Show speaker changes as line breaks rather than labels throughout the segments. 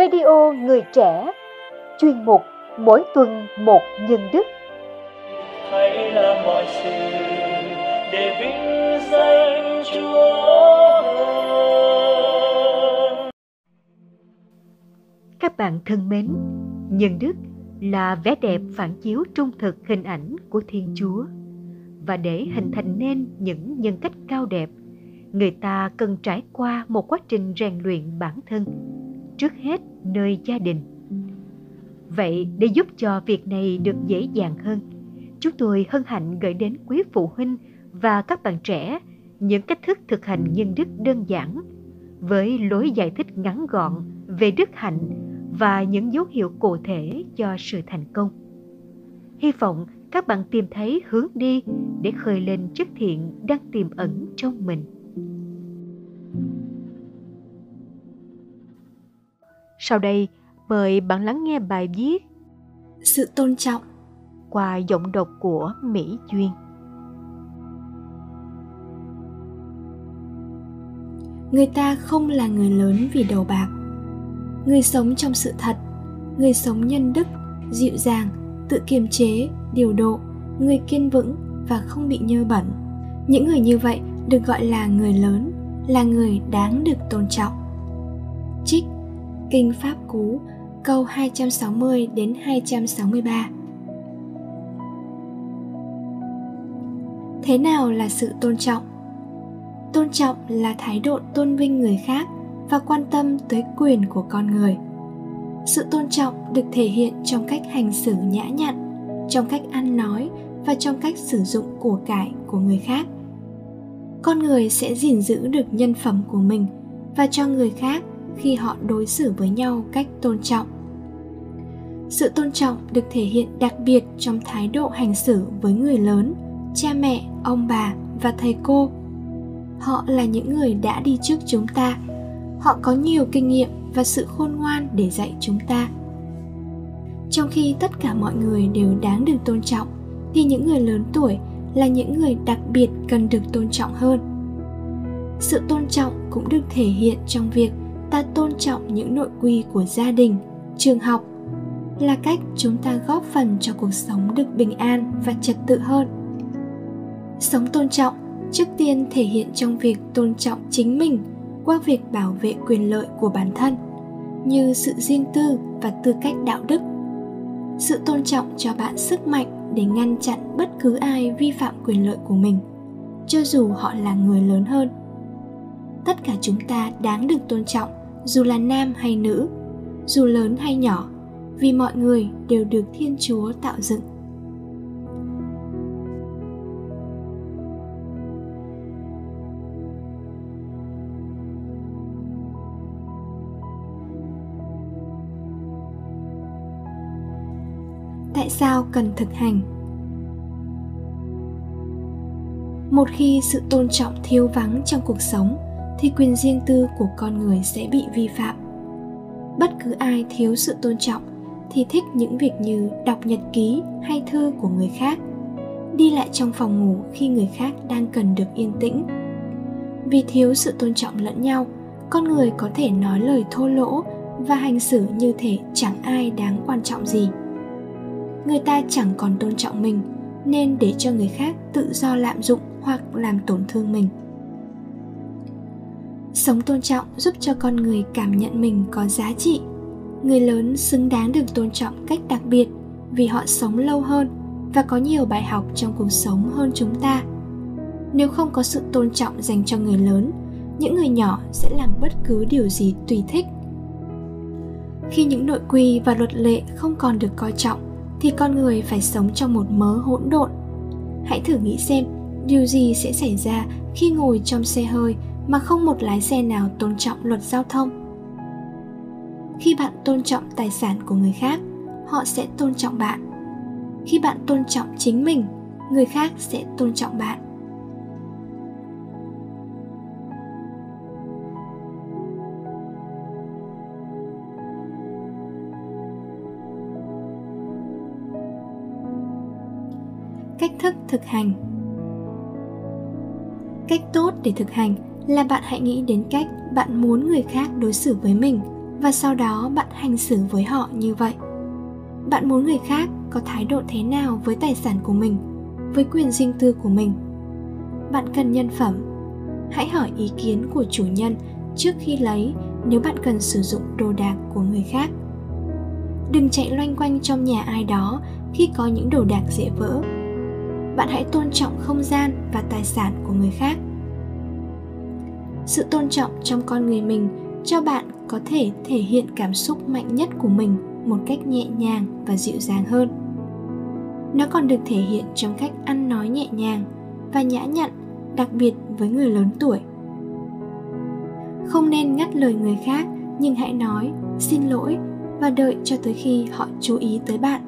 Radio Người Trẻ Chuyên mục Mỗi tuần một nhân đức. Hãy làm mọi sự để vinh danh Chúa Các bạn thân mến, nhân đức là vẻ đẹp phản chiếu trung thực hình ảnh của Thiên Chúa. Và để hình thành nên những nhân cách cao đẹp người ta cần trải qua một quá trình rèn luyện bản thân trước hết nơi gia đình. Vậy để giúp cho việc này được dễ dàng hơn, chúng tôi hân hạnh gửi đến quý phụ huynh và các bạn trẻ những cách thức thực hành nhân đức đơn giản, với lối giải thích ngắn gọn về đức hạnh và những dấu hiệu cụ thể cho sự thành công. Hy vọng các bạn tìm thấy hướng đi để khơi lên chất thiện đang tiềm ẩn trong mình. Sau đây, mời bạn lắng nghe bài viết
Sự tôn trọng
qua giọng đọc của Mỹ Duyên.
Người ta không là người lớn vì đầu bạc. Người sống trong sự thật, người sống nhân đức, dịu dàng, tự kiềm chế, điều độ, người kiên vững và không bị nhơ bẩn. Những người như vậy được gọi là người lớn, là người đáng được tôn trọng. Trích Kinh Pháp Cú, câu 260 đến 263. Thế nào là sự tôn trọng? Tôn trọng là thái độ tôn vinh người khác và quan tâm tới quyền của con người. Sự tôn trọng được thể hiện trong cách hành xử nhã nhặn, trong cách ăn nói và trong cách sử dụng của cải của người khác. Con người sẽ gìn giữ được nhân phẩm của mình và cho người khác khi họ đối xử với nhau cách tôn trọng. Sự tôn trọng được thể hiện đặc biệt trong thái độ hành xử với người lớn, cha mẹ, ông bà và thầy cô. Họ là những người đã đi trước chúng ta. Họ có nhiều kinh nghiệm và sự khôn ngoan để dạy chúng ta. Trong khi tất cả mọi người đều đáng được tôn trọng, thì những người lớn tuổi là những người đặc biệt cần được tôn trọng hơn. Sự tôn trọng cũng được thể hiện trong việc ta tôn trọng những nội quy của gia đình, trường học là cách chúng ta góp phần cho cuộc sống được bình an và trật tự hơn. Sống tôn trọng, trước tiên thể hiện trong việc tôn trọng chính mình qua việc bảo vệ quyền lợi của bản thân, như sự riêng tư và tư cách đạo đức. Sự tôn trọng cho bạn sức mạnh để ngăn chặn bất cứ ai vi phạm quyền lợi của mình, cho dù họ là người lớn hơn. Tất cả chúng ta đáng được tôn trọng dù là nam hay nữ, dù lớn hay nhỏ, vì mọi người đều được thiên chúa tạo dựng. Tại sao cần thực hành? Một khi sự tôn trọng thiếu vắng trong cuộc sống thì quyền riêng tư của con người sẽ bị vi phạm. Bất cứ ai thiếu sự tôn trọng thì thích những việc như đọc nhật ký hay thư của người khác, đi lại trong phòng ngủ khi người khác đang cần được yên tĩnh. Vì thiếu sự tôn trọng lẫn nhau, con người có thể nói lời thô lỗ và hành xử như thể chẳng ai đáng quan trọng gì. Người ta chẳng còn tôn trọng mình nên để cho người khác tự do lạm dụng hoặc làm tổn thương mình sống tôn trọng giúp cho con người cảm nhận mình có giá trị. Người lớn xứng đáng được tôn trọng cách đặc biệt vì họ sống lâu hơn và có nhiều bài học trong cuộc sống hơn chúng ta. Nếu không có sự tôn trọng dành cho người lớn, những người nhỏ sẽ làm bất cứ điều gì tùy thích. Khi những nội quy và luật lệ không còn được coi trọng, thì con người phải sống trong một mớ hỗn độn. Hãy thử nghĩ xem, điều gì sẽ xảy ra khi ngồi trong xe hơi mà không một lái xe nào tôn trọng luật giao thông. Khi bạn tôn trọng tài sản của người khác, họ sẽ tôn trọng bạn. Khi bạn tôn trọng chính mình, người khác sẽ tôn trọng bạn. Cách thức thực hành. Cách tốt để thực hành là bạn hãy nghĩ đến cách bạn muốn người khác đối xử với mình và sau đó bạn hành xử với họ như vậy. Bạn muốn người khác có thái độ thế nào với tài sản của mình, với quyền riêng tư của mình? Bạn cần nhân phẩm. Hãy hỏi ý kiến của chủ nhân trước khi lấy nếu bạn cần sử dụng đồ đạc của người khác. Đừng chạy loanh quanh trong nhà ai đó khi có những đồ đạc dễ vỡ. Bạn hãy tôn trọng không gian và tài sản của người khác sự tôn trọng trong con người mình, cho bạn có thể thể hiện cảm xúc mạnh nhất của mình một cách nhẹ nhàng và dịu dàng hơn. Nó còn được thể hiện trong cách ăn nói nhẹ nhàng và nhã nhặn, đặc biệt với người lớn tuổi. Không nên ngắt lời người khác, nhưng hãy nói, xin lỗi và đợi cho tới khi họ chú ý tới bạn.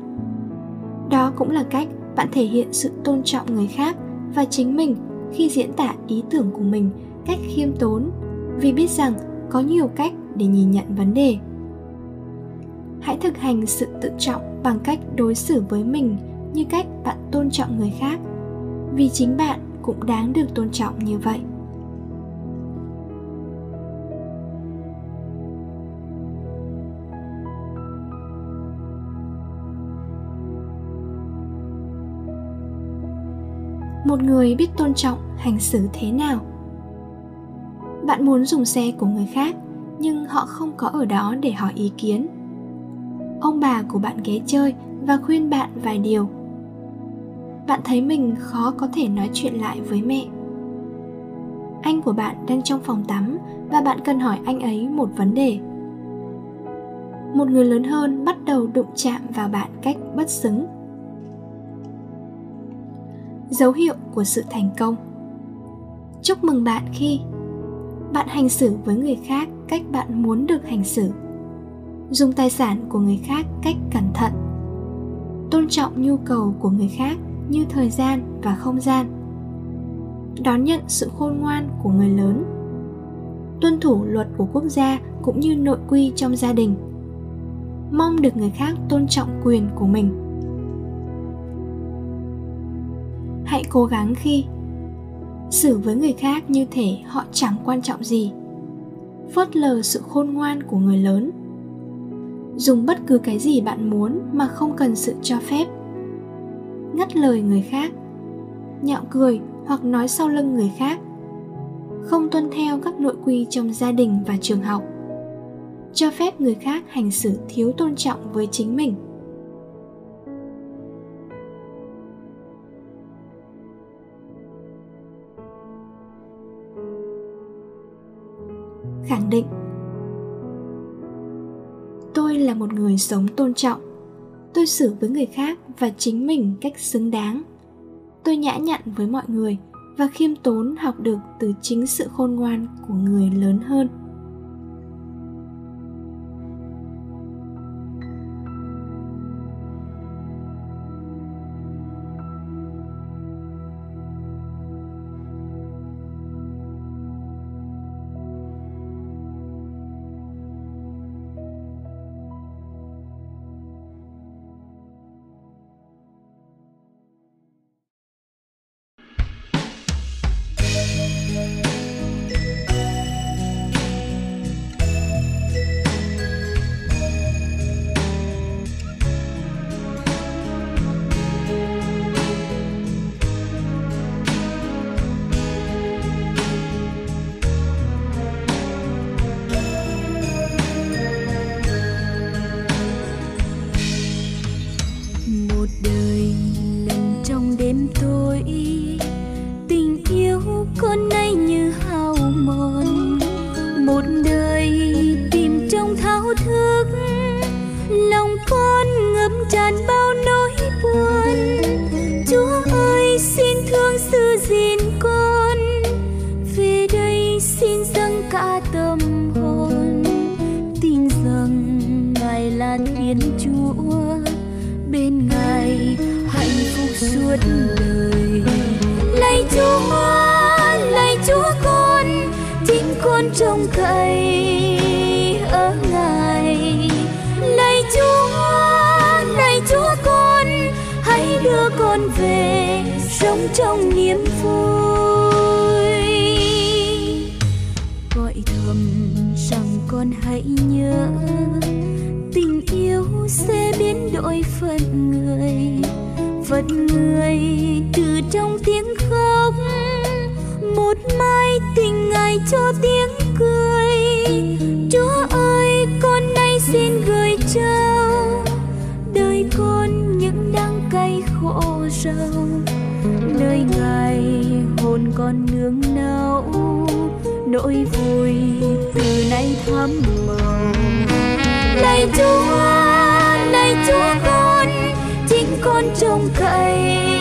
Đó cũng là cách bạn thể hiện sự tôn trọng người khác và chính mình khi diễn tả ý tưởng của mình cách khiêm tốn, vì biết rằng có nhiều cách để nhìn nhận vấn đề. Hãy thực hành sự tự trọng bằng cách đối xử với mình như cách bạn tôn trọng người khác, vì chính bạn cũng đáng được tôn trọng như vậy. Một người biết tôn trọng hành xử thế nào? Bạn muốn dùng xe của người khác, nhưng họ không có ở đó để hỏi ý kiến. Ông bà của bạn ghé chơi và khuyên bạn vài điều. Bạn thấy mình khó có thể nói chuyện lại với mẹ. Anh của bạn đang trong phòng tắm và bạn cần hỏi anh ấy một vấn đề. Một người lớn hơn bắt đầu đụng chạm vào bạn cách bất xứng. Dấu hiệu của sự thành công. Chúc mừng bạn khi bạn hành xử với người khác cách bạn muốn được hành xử. Dùng tài sản của người khác cách cẩn thận. Tôn trọng nhu cầu của người khác như thời gian và không gian. Đón nhận sự khôn ngoan của người lớn. Tuân thủ luật của quốc gia cũng như nội quy trong gia đình. Mong được người khác tôn trọng quyền của mình. Hãy cố gắng khi xử với người khác như thể họ chẳng quan trọng gì. Phớt lờ sự khôn ngoan của người lớn. Dùng bất cứ cái gì bạn muốn mà không cần sự cho phép. Ngắt lời người khác. Nhạo cười hoặc nói sau lưng người khác. Không tuân theo các nội quy trong gia đình và trường học. Cho phép người khác hành xử thiếu tôn trọng với chính mình. Là một người sống tôn trọng. Tôi xử với người khác và chính mình cách xứng đáng. Tôi nhã nhặn với mọi người và khiêm tốn học được từ chính sự khôn ngoan của người lớn hơn.
trông cậy ở ngài. Này chúa này chúa con, hãy đưa con về sống trong niềm vui. Gọi thầm rằng con hãy nhớ, tình yêu sẽ biến đổi phận người. Phận người từ trong tiếng khóc, một mai tình ngài cho tiếng cưới chúa ơi, con nay xin gửi trao đời con những đắng cay khổ sầu nơi ngày hồn con nương nấu. Nỗi vui từ nay thắm màu. Lạy chúa lạy chúa con, chính con trông cậy.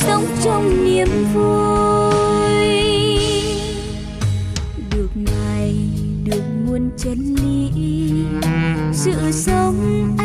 sống trong niềm vui. Được ngài được nguồn chân lý sự sống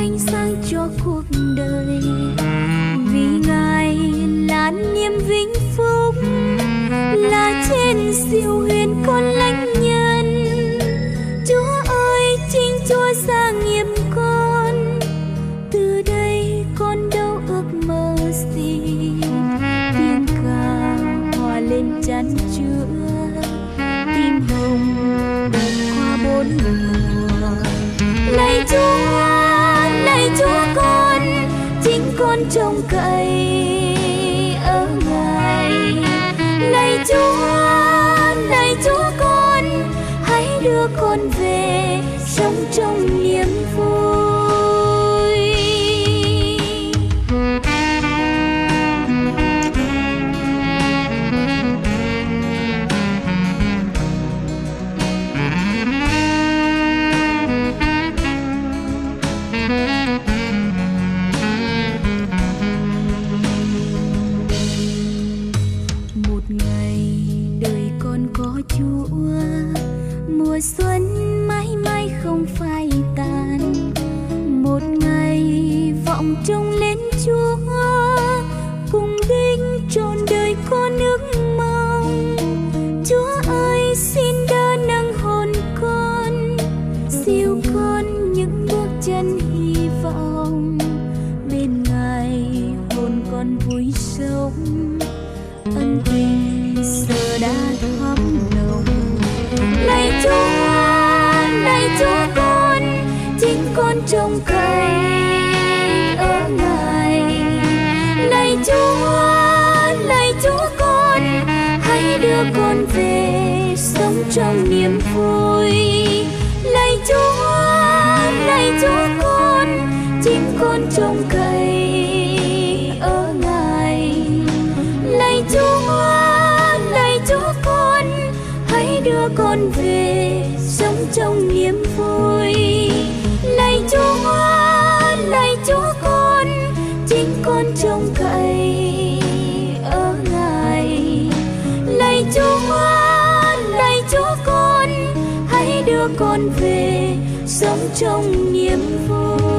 con về, sống trong niềm vui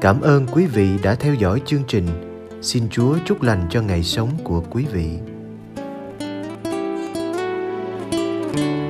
Cảm ơn quý vị đã theo dõi chương trình. Xin Chúa chúc lành cho ngày sống của quý vị. thank you